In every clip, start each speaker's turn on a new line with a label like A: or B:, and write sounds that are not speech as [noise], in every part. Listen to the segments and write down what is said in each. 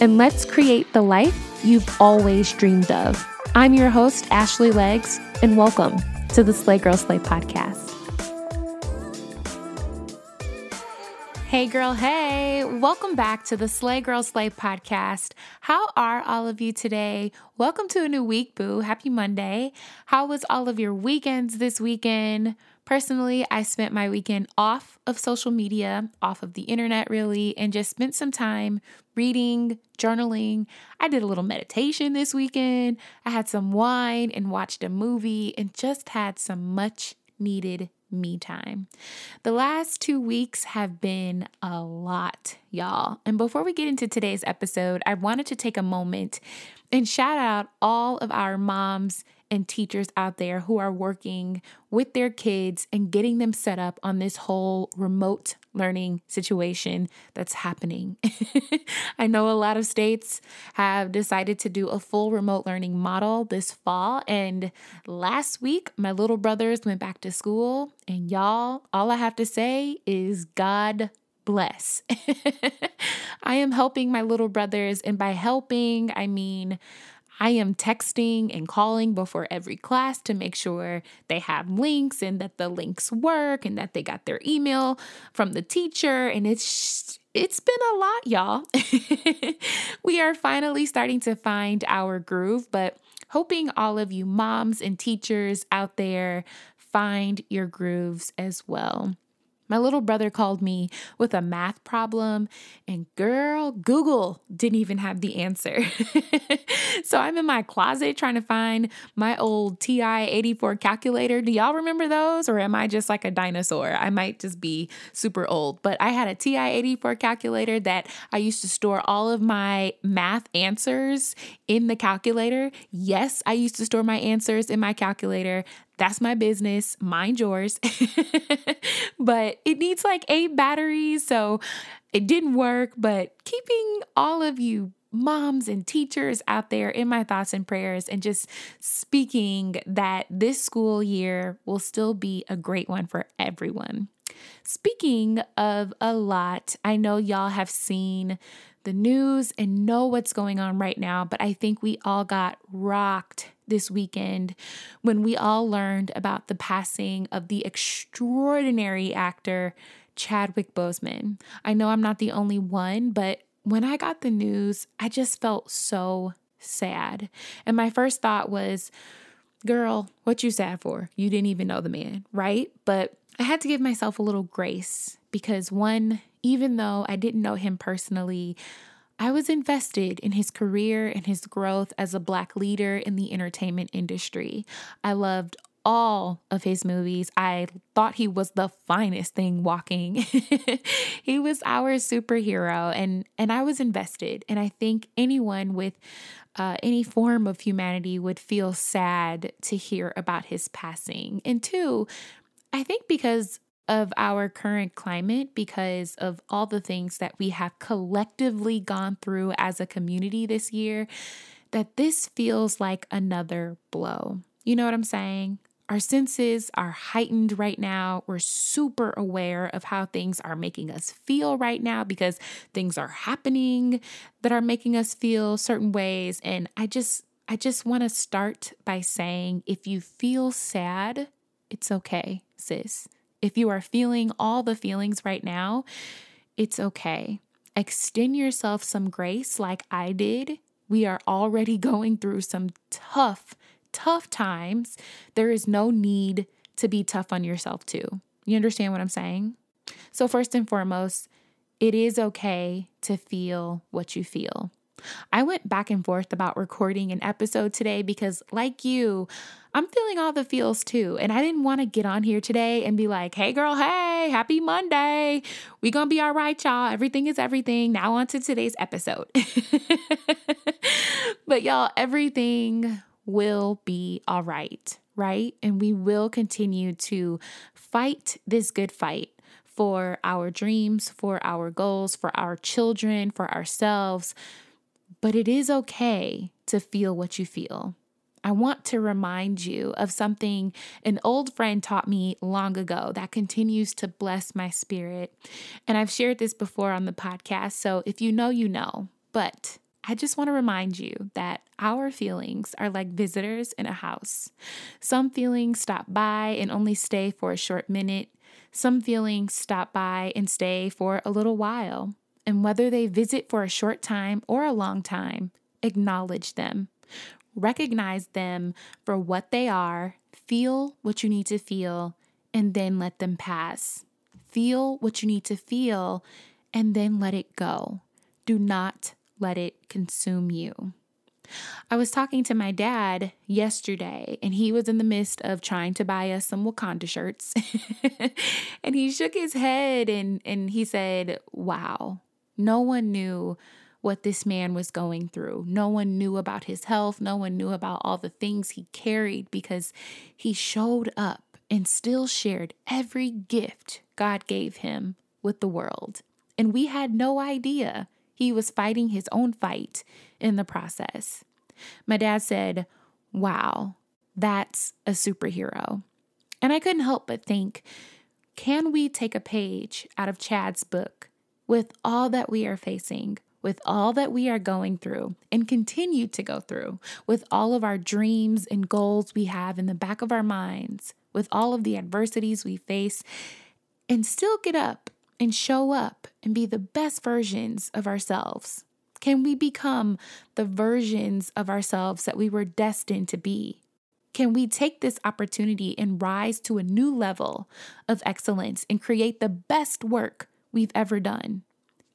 A: and let's create the life you've always dreamed of. I'm your host, Ashley Legs, and welcome to the Slay Girl Slay podcast. Hey, girl, hey, welcome back to the Slay Girl Slay podcast. How are all of you today? Welcome to a new week, boo. Happy Monday. How was all of your weekends this weekend? Personally, I spent my weekend off of social media, off of the internet, really, and just spent some time reading, journaling. I did a little meditation this weekend. I had some wine and watched a movie and just had some much needed me time. The last two weeks have been a lot, y'all. And before we get into today's episode, I wanted to take a moment and shout out all of our moms and teachers out there who are working with their kids and getting them set up on this whole remote learning situation that's happening. [laughs] I know a lot of states have decided to do a full remote learning model this fall. And last week, my little brothers went back to school. And y'all, all I have to say is God bless. [laughs] I am helping my little brothers. And by helping, I mean, I am texting and calling before every class to make sure they have links and that the links work and that they got their email from the teacher. And it's it's been a lot, y'all. [laughs] we are finally starting to find our groove, but hoping all of you moms and teachers out there find your grooves as well. My little brother called me with a math problem, and girl, Google didn't even have the answer. [laughs] so I'm in my closet trying to find my old TI 84 calculator. Do y'all remember those, or am I just like a dinosaur? I might just be super old, but I had a TI 84 calculator that I used to store all of my math answers in the calculator. Yes, I used to store my answers in my calculator. That's my business. Mind yours. [laughs] but it needs like eight batteries. So it didn't work. But keeping all of you moms and teachers out there in my thoughts and prayers and just speaking that this school year will still be a great one for everyone. Speaking of a lot, I know y'all have seen the news and know what's going on right now, but I think we all got rocked this weekend when we all learned about the passing of the extraordinary actor Chadwick Boseman. I know I'm not the only one, but when I got the news, I just felt so sad. And my first thought was, girl, what you sad for? You didn't even know the man, right? But I had to give myself a little grace because one, even though I didn't know him personally, I was invested in his career and his growth as a Black leader in the entertainment industry. I loved all of his movies. I thought he was the finest thing walking. [laughs] he was our superhero and and I was invested and I think anyone with uh, any form of humanity would feel sad to hear about his passing. And two, I think because of our current climate because of all the things that we have collectively gone through as a community this year, that this feels like another blow. You know what I'm saying? Our senses are heightened right now. We're super aware of how things are making us feel right now because things are happening that are making us feel certain ways. And I just, I just want to start by saying if you feel sad, it's okay, sis. If you are feeling all the feelings right now, it's okay. Extend yourself some grace like I did. We are already [laughs] going through some tough, tough times. There is no need to be tough on yourself, too. You understand what I'm saying? So, first and foremost, it is okay to feel what you feel. I went back and forth about recording an episode today because, like you, I'm feeling all the feels too. And I didn't want to get on here today and be like, hey, girl, hey, happy Monday. We gonna be all right, y'all. Everything is everything. Now, on to today's episode. [laughs] but y'all, everything will be all right, right? And we will continue to fight this good fight for our dreams, for our goals, for our children, for ourselves. But it is okay to feel what you feel. I want to remind you of something an old friend taught me long ago that continues to bless my spirit. And I've shared this before on the podcast, so if you know, you know. But I just want to remind you that our feelings are like visitors in a house. Some feelings stop by and only stay for a short minute. Some feelings stop by and stay for a little while. And whether they visit for a short time or a long time, acknowledge them recognize them for what they are, feel what you need to feel, and then let them pass. Feel what you need to feel, and then let it go. Do not let it consume you. I was talking to my dad yesterday, and he was in the midst of trying to buy us some Wakanda shirts. [laughs] and he shook his head and, and he said, Wow, no one knew what this man was going through. No one knew about his health. No one knew about all the things he carried because he showed up and still shared every gift God gave him with the world. And we had no idea he was fighting his own fight in the process. My dad said, Wow, that's a superhero. And I couldn't help but think, can we take a page out of Chad's book with all that we are facing? with all that we are going through and continue to go through, with all of our dreams and goals we have in the back of our minds, with all of the adversities we face, and still get up and show up and be the best versions of ourselves? Can we become the versions of ourselves that we were destined to be? Can we take this opportunity and rise to a new level of excellence and create the best work we've ever done?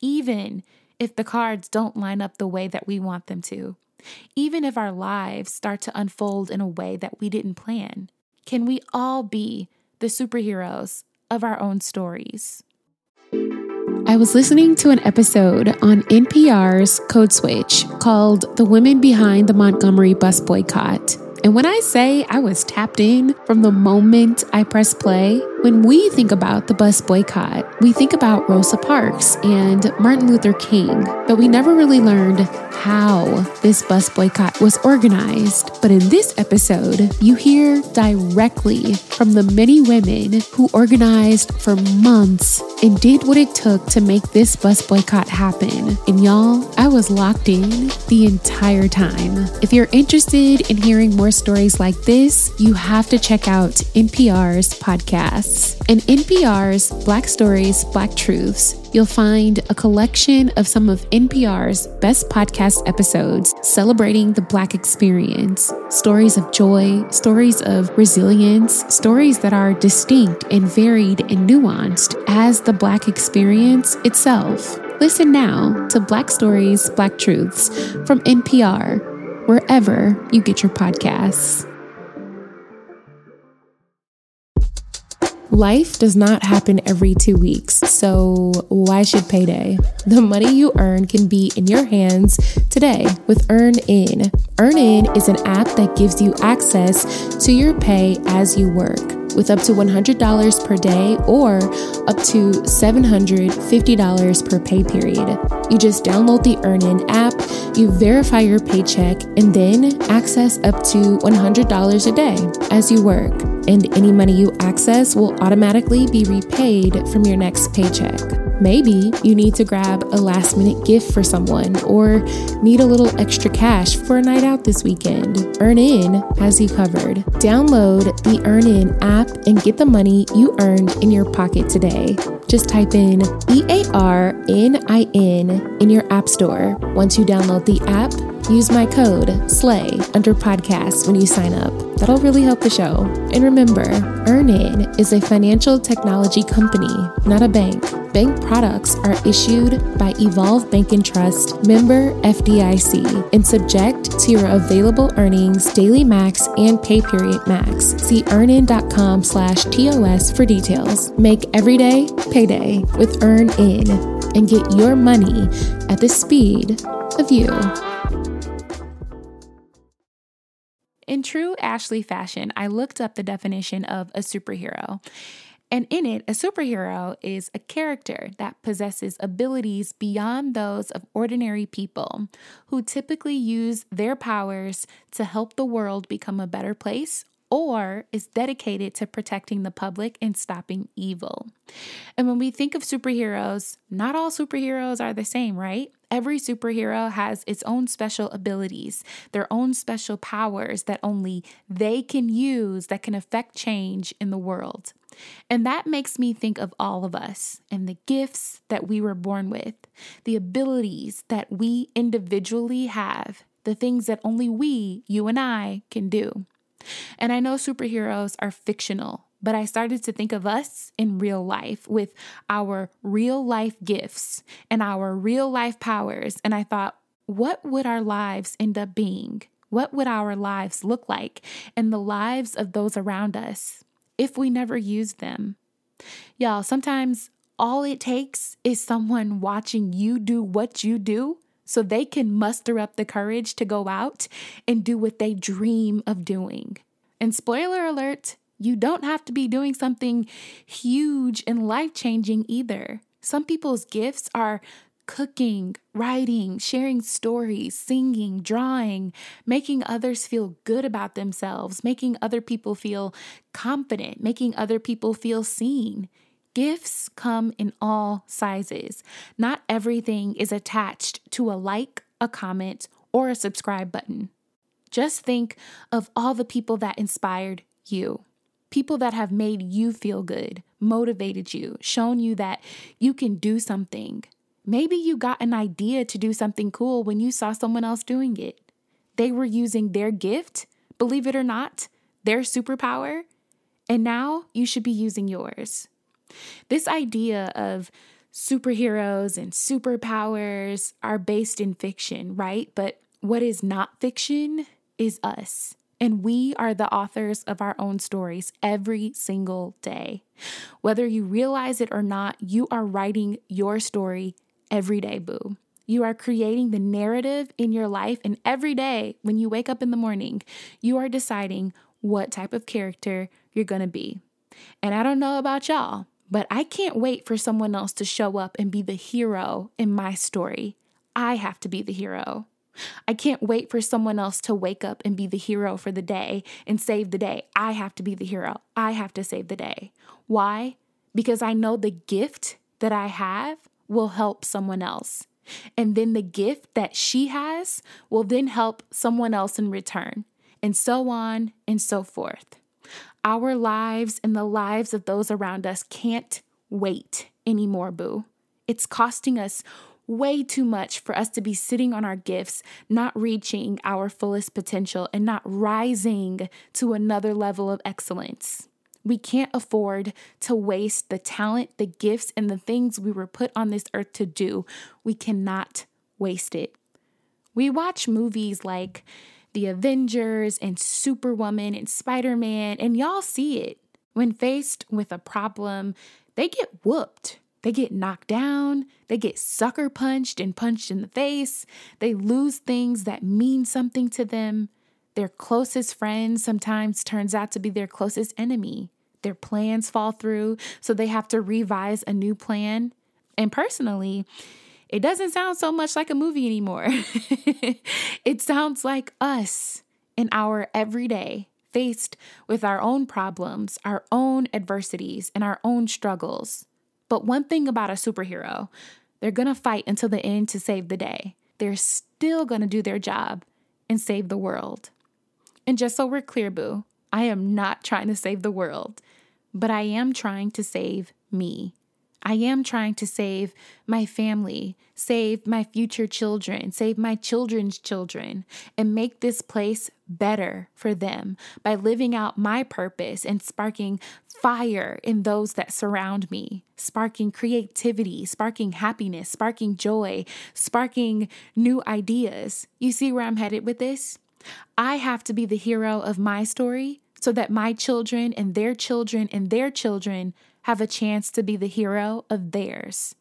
A: Even if the cards don't line up the way that we want them to, even if our lives start to unfold in a way that we didn't plan? Can we all be the superheroes of our own stories?
B: I was listening to an episode on NPR's Code Switch called The Women Behind the Montgomery Bus Boycott. And when I say I was tapped in from the moment I pressed play, when we think about the bus boycott, we think about Rosa Parks and Martin Luther King, but we never really learned how this bus boycott was organized. But in this episode, you hear directly from the many women who organized for months and did what it took to make this bus boycott happen. And y'all, I was locked in the entire time. If you're interested in hearing more stories like this, you have to check out NPR's podcasts. In NPR's Black Stories, Black Truths, you'll find a collection of some of NPR's best podcast episodes celebrating the Black experience stories of joy, stories of resilience, stories that are distinct and varied and nuanced as the Black experience itself. Listen now to Black Stories, Black Truths from NPR, wherever you get your podcasts. Life does not happen every two weeks, so why should payday? The money you earn can be in your hands today with Earn In. EarnIn is an app that gives you access to your pay as you work with up to $100 per day or up to $750 per pay period. You just download the EarnIn app, you verify your paycheck, and then access up to $100 a day as you work. And any money you access will automatically be repaid from your next paycheck. Maybe you need to grab a last minute gift for someone or need a little extra cash for a night out this weekend. EarnIn has you covered. Download the EarnIn app and get the money you earned in your pocket today. Just type in E A R N I N in your app store. Once you download the app, use my code SLAY under podcasts when you sign up. That'll really help the show. And remember, EarnIn is a financial technology company, not a bank. Bank products are issued by Evolve Bank and Trust, member FDIC, and subject to your available earnings, daily max, and pay period max. See earnin.com slash TOS for details. Make every day payday with EarnIn and get your money at the speed of you.
A: In true Ashley fashion, I looked up the definition of a superhero. And in it, a superhero is a character that possesses abilities beyond those of ordinary people who typically use their powers to help the world become a better place or is dedicated to protecting the public and stopping evil. And when we think of superheroes, not all superheroes are the same, right? Every superhero has its own special abilities, their own special powers that only they can use that can affect change in the world. And that makes me think of all of us and the gifts that we were born with, the abilities that we individually have, the things that only we, you and I, can do. And I know superheroes are fictional, but I started to think of us in real life with our real life gifts and our real life powers. And I thought, what would our lives end up being? What would our lives look like and the lives of those around us if we never use them? Y'all, sometimes all it takes is someone watching you do what you do so they can muster up the courage to go out and do what they dream of doing. And spoiler alert, you don't have to be doing something huge and life changing either. Some people's gifts are cooking, writing, sharing stories, singing, drawing, making others feel good about themselves, making other people feel confident, making other people feel seen. Gifts come in all sizes. Not everything is attached to a like, a comment, or a subscribe button. Just think of all the people that inspired you. People that have made you feel good, motivated you, shown you that you can do something. Maybe you got an idea to do something cool when you saw someone else doing it. They were using their gift, believe it or not, their superpower, and now you should be using yours. This idea of superheroes and superpowers are based in fiction, right? But what is not fiction is us. And we are the authors of our own stories every single day. Whether you realize it or not, you are writing your story every day, boo. You are creating the narrative in your life, and every day when you wake up in the morning, you are deciding what type of character you're gonna be. And I don't know about y'all, but I can't wait for someone else to show up and be the hero in my story. I have to be the hero. I can't wait for someone else to wake up and be the hero for the day and save the day. I have to be the hero. I have to save the day. Why? Because I know the gift that I have will help someone else. And then the gift that she has will then help someone else in return, and so on and so forth. Our lives and the lives of those around us can't wait anymore, boo. It's costing us way too much for us to be sitting on our gifts, not reaching our fullest potential, and not rising to another level of excellence. We can't afford to waste the talent, the gifts, and the things we were put on this earth to do. We cannot waste it. We watch movies like the Avengers and Superwoman and Spider Man, and y'all see it. When faced with a problem, they get whooped. They get knocked down, they get sucker punched and punched in the face, they lose things that mean something to them. Their closest friend sometimes turns out to be their closest enemy. Their plans fall through, so they have to revise a new plan. And personally, it doesn't sound so much like a movie anymore. [laughs] it sounds like us in our everyday, faced with our own problems, our own adversities, and our own struggles. But one thing about a superhero, they're gonna fight until the end to save the day. They're still gonna do their job and save the world. And just so we're clear, boo, I am not trying to save the world, but I am trying to save me. I am trying to save my family, save my future children, save my children's children, and make this place better for them by living out my purpose and sparking fire in those that surround me, sparking creativity, sparking happiness, sparking joy, sparking new ideas. You see where I'm headed with this? I have to be the hero of my story so that my children and their children and their children have a chance to be the hero of theirs.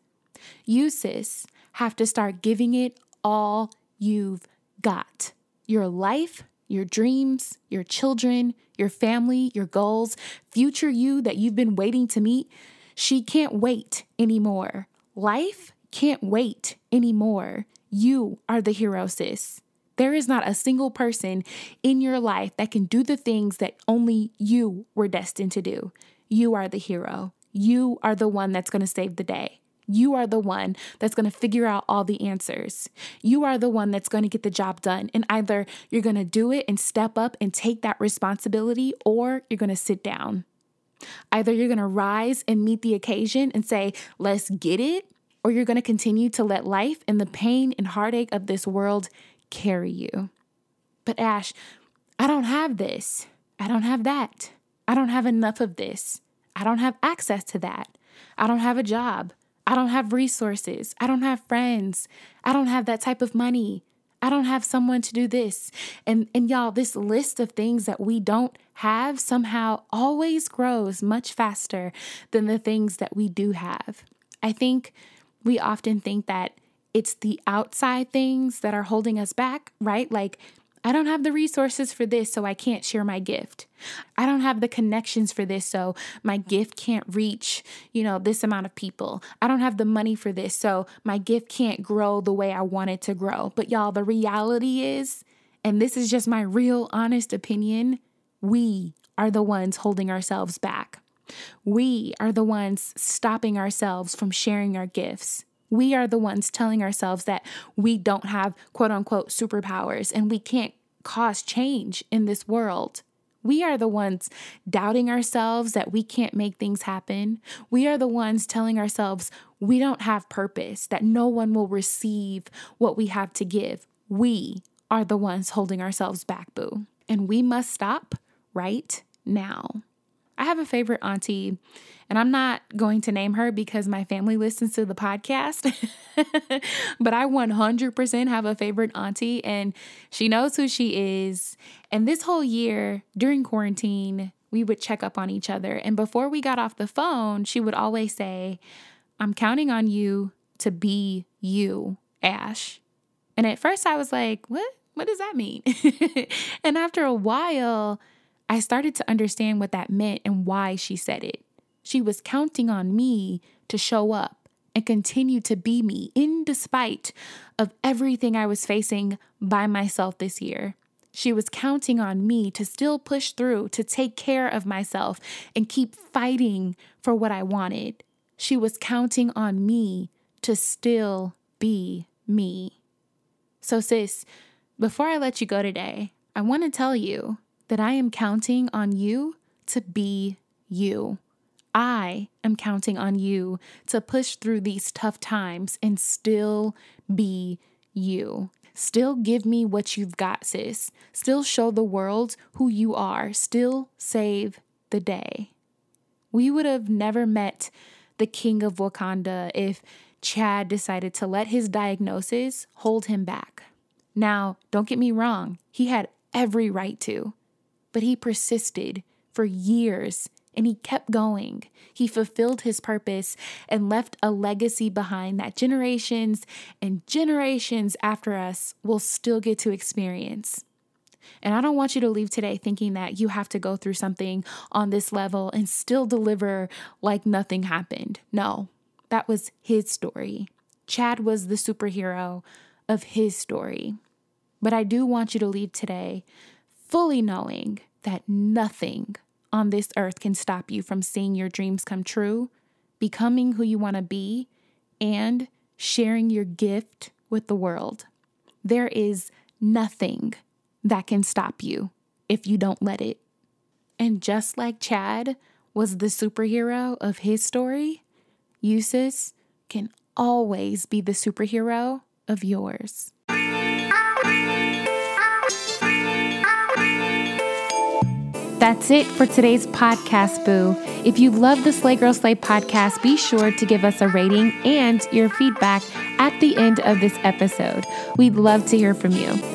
A: You, sis, have to start giving it all you've got your life, your dreams, your children, your family, your goals, future you that you've been waiting to meet, she can't wait anymore. Life can't wait anymore. You are the hero, sis. There is not a single person in your life that can do the things that only you were destined to do. You are the hero. You are the one that's going to save the day. You are the one that's going to figure out all the answers. You are the one that's going to get the job done. And either you're going to do it and step up and take that responsibility, or you're going to sit down. Either you're going to rise and meet the occasion and say, let's get it, or you're going to continue to let life and the pain and heartache of this world carry you. But Ash, I don't have this. I don't have that. I don't have enough of this. I don't have access to that. I don't have a job. I don't have resources. I don't have friends. I don't have that type of money. I don't have someone to do this. And and y'all, this list of things that we don't have somehow always grows much faster than the things that we do have. I think we often think that it's the outside things that are holding us back, right? Like I don't have the resources for this, so I can't share my gift. I don't have the connections for this, so my gift can't reach, you know, this amount of people. I don't have the money for this, so my gift can't grow the way I want it to grow. But y'all, the reality is, and this is just my real honest opinion, we are the ones holding ourselves back. We are the ones stopping ourselves from sharing our gifts. We are the ones telling ourselves that we don't have quote unquote superpowers and we can't cause change in this world. We are the ones doubting ourselves that we can't make things happen. We are the ones telling ourselves we don't have purpose, that no one will receive what we have to give. We are the ones holding ourselves back, boo. And we must stop right now. I have a favorite auntie, and I'm not going to name her because my family listens to the podcast, [laughs] but I 100% have a favorite auntie, and she knows who she is. And this whole year during quarantine, we would check up on each other. And before we got off the phone, she would always say, I'm counting on you to be you, Ash. And at first I was like, what? What does that mean? [laughs] and after a while, I started to understand what that meant and why she said it. She was counting on me to show up and continue to be me in despite of everything I was facing by myself this year. She was counting on me to still push through, to take care of myself and keep fighting for what I wanted. She was counting on me to still be me. So, sis, before I let you go today, I want to tell you that I am counting on you to be you. I am counting on you to push through these tough times and still be you. Still give me what you've got, sis. Still show the world who you are. Still save the day. We would have never met the king of Wakanda if Chad decided to let his diagnosis hold him back. Now, don't get me wrong, he had every right to but he persisted for years and he kept going. He fulfilled his purpose and left a legacy behind that generations and generations after us will still get to experience. And I don't want you to leave today thinking that you have to go through something on this level and still deliver like nothing happened. No, that was his story. Chad was the superhero of his story. But I do want you to leave today fully knowing that nothing on this earth can stop you from seeing your dreams come true, becoming who you want to be, and sharing your gift with the world. There is nothing that can stop you if you don't let it. And just like Chad was the superhero of his story, you, can always be the superhero of yours. That's it for today's podcast, Boo. If you love the Slay Girl Slay podcast, be sure to give us a rating and your feedback at the end of this episode. We'd love to hear from you.